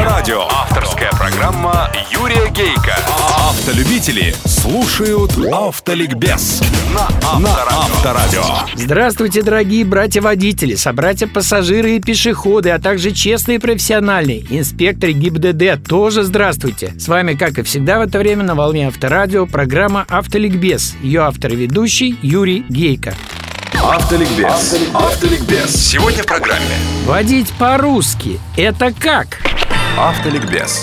Авторадио. Авторская программа Юрия Гейка. Автолюбители слушают Автоликбез на Авторадио. Здравствуйте, дорогие братья-водители, собратья-пассажиры и пешеходы, а также честные и профессиональные инспекторы ГИБДД. Тоже здравствуйте. С вами, как и всегда в это время на волне Авторадио, программа Автоликбез. Ее автор и ведущий Юрий Гейка. Автоликбез. Автоликбез. Сегодня в программе Водить по-русски – это как? Автоликбез.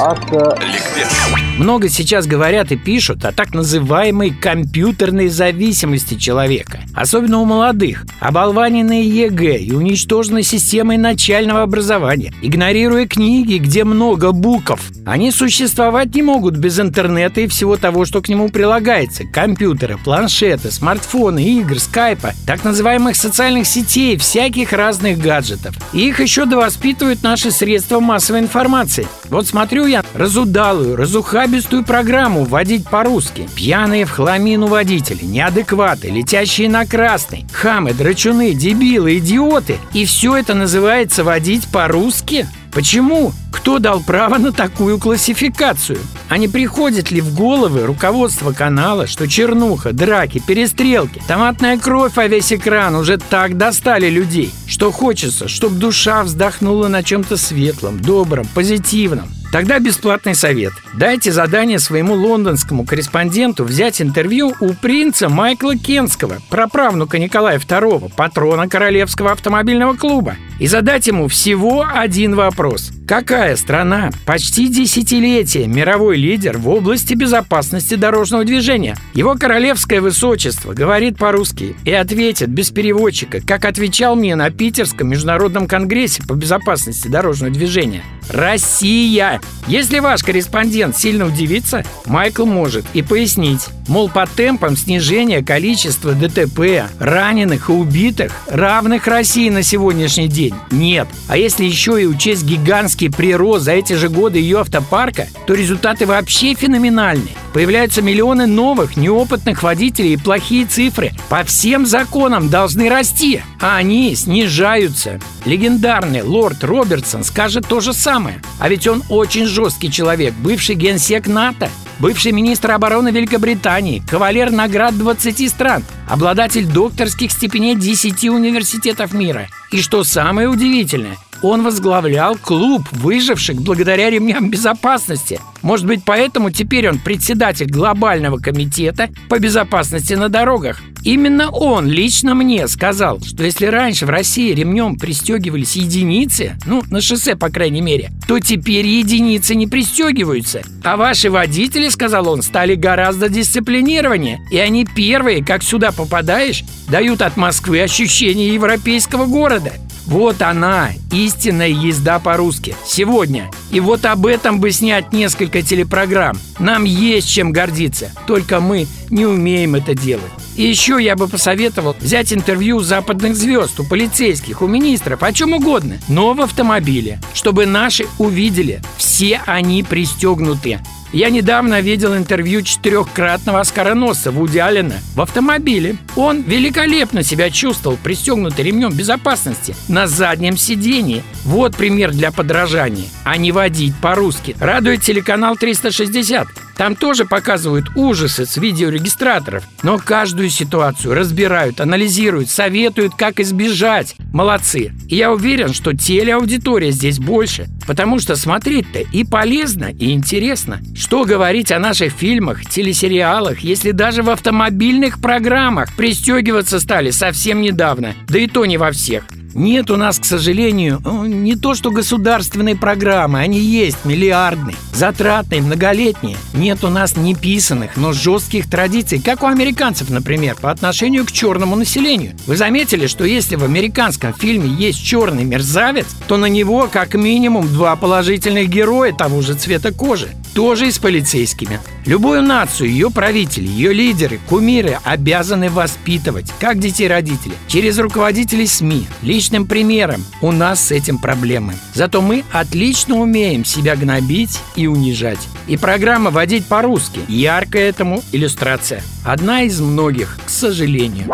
Ликбез. Много сейчас говорят и пишут о так называемой компьютерной зависимости человека. Особенно у молодых, оболваненные ЕГЭ и уничтоженной системой начального образования, игнорируя книги, где много букв. Они существовать не могут без интернета и всего того, что к нему прилагается. Компьютера, планшеты, смартфоны, игр, скайпа, так называемых социальных сетей, всяких разных гаджетов. И их еще довоспитывают наши средства массовой информации. Вот смотрю я разудалую, разухабистую программу «Водить по-русски». Пьяные в хламину водители, неадекваты, летящие на красный, хамы, драчуны, дебилы, идиоты. И все это называется «водить по-русски»? Почему? Кто дал право на такую классификацию? А не приходит ли в головы руководство канала, что чернуха, драки, перестрелки, томатная кровь во весь экран уже так достали людей, что хочется, чтобы душа вздохнула на чем-то светлом, добром, позитивном? Тогда бесплатный совет. Дайте задание своему лондонскому корреспонденту взять интервью у принца Майкла Кенского, праправнука Николая II, патрона Королевского автомобильного клуба, и задать ему всего один вопрос. Какая страна почти десятилетие мировой лидер в области безопасности дорожного движения? Его королевское высочество говорит по-русски и ответит без переводчика, как отвечал мне на Питерском международном конгрессе по безопасности дорожного движения. Россия! Если ваш корреспондент сильно удивится, Майкл может и пояснить. Мол, по темпам снижения количества ДТП, раненых и убитых, равных России на сегодняшний день, нет. А если еще и учесть гигантский прирост за эти же годы ее автопарка, то результаты вообще феноменальные. Появляются миллионы новых, неопытных водителей и плохие цифры по всем законам должны расти, а они снижаются. Легендарный лорд Робертсон скажет то же самое. А ведь он очень жесткий человек, бывший генсек НАТО, бывший министр обороны Великобритании, кавалер наград 20 стран, обладатель докторских степеней 10 университетов мира. И что самое удивительное, он возглавлял клуб выживших благодаря ремням безопасности. Может быть, поэтому теперь он председатель глобального комитета по безопасности на дорогах. Именно он лично мне сказал, что если раньше в России ремнем пристегивались единицы, ну, на шоссе, по крайней мере, то теперь единицы не пристегиваются. А ваши водители, сказал он, стали гораздо дисциплинированнее. И они первые, как сюда попадаешь, дают от Москвы ощущение европейского города. Вот она, истинная езда по-русски. Сегодня. И вот об этом бы снять несколько телепрограмм. Нам есть чем гордиться. Только мы не умеем это делать. И еще я бы посоветовал взять интервью у западных звезд, у полицейских, у министров, о чем угодно, но в автомобиле, чтобы наши увидели, все они пристегнуты. Я недавно видел интервью четырехкратного оскароносца Вуди Аллена в автомобиле. Он великолепно себя чувствовал пристегнутый ремнем безопасности на заднем сидении. Вот пример для подражания, а не водить по-русски. Радует телеканал 360. Там тоже показывают ужасы с видеорегистраторов, но каждую ситуацию разбирают, анализируют, советуют, как избежать. Молодцы. И я уверен, что телеаудитория здесь больше, потому что смотреть-то и полезно, и интересно. Что говорить о наших фильмах, телесериалах, если даже в автомобильных программах пристегиваться стали совсем недавно, да и то не во всех. Нет у нас, к сожалению, не то что государственные программы, они есть, миллиардные, затратные, многолетние. Нет у нас не писанных, но жестких традиций, как у американцев, например, по отношению к черному населению. Вы заметили, что если в американском фильме есть черный мерзавец, то на него как минимум два положительных героя того же цвета кожи тоже и с полицейскими. Любую нацию, ее правители, ее лидеры, кумиры обязаны воспитывать, как детей родители, через руководителей СМИ, личным примером. У нас с этим проблемы. Зато мы отлично умеем себя гнобить и унижать. И программа «Водить по-русски» – яркая этому иллюстрация. Одна из многих, к сожалению.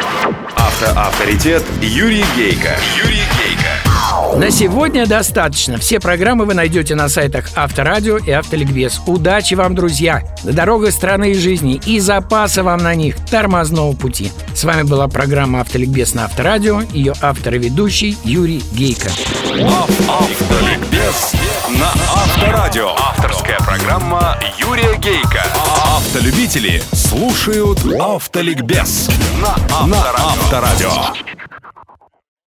Автоавторитет Юрий Гейка. Юрий. На сегодня достаточно. Все программы вы найдете на сайтах Авторадио и Автоликбез. Удачи вам, друзья! На дорогах страны и жизни и запаса вам на них тормозного пути. С вами была программа Автоликбез на Авторадио. Ее автор и ведущий Юрий Гейко. Автоликбез на Авторадио. Авторская программа Юрия Гейка. Автолюбители слушают Автоликбез на Авторадио.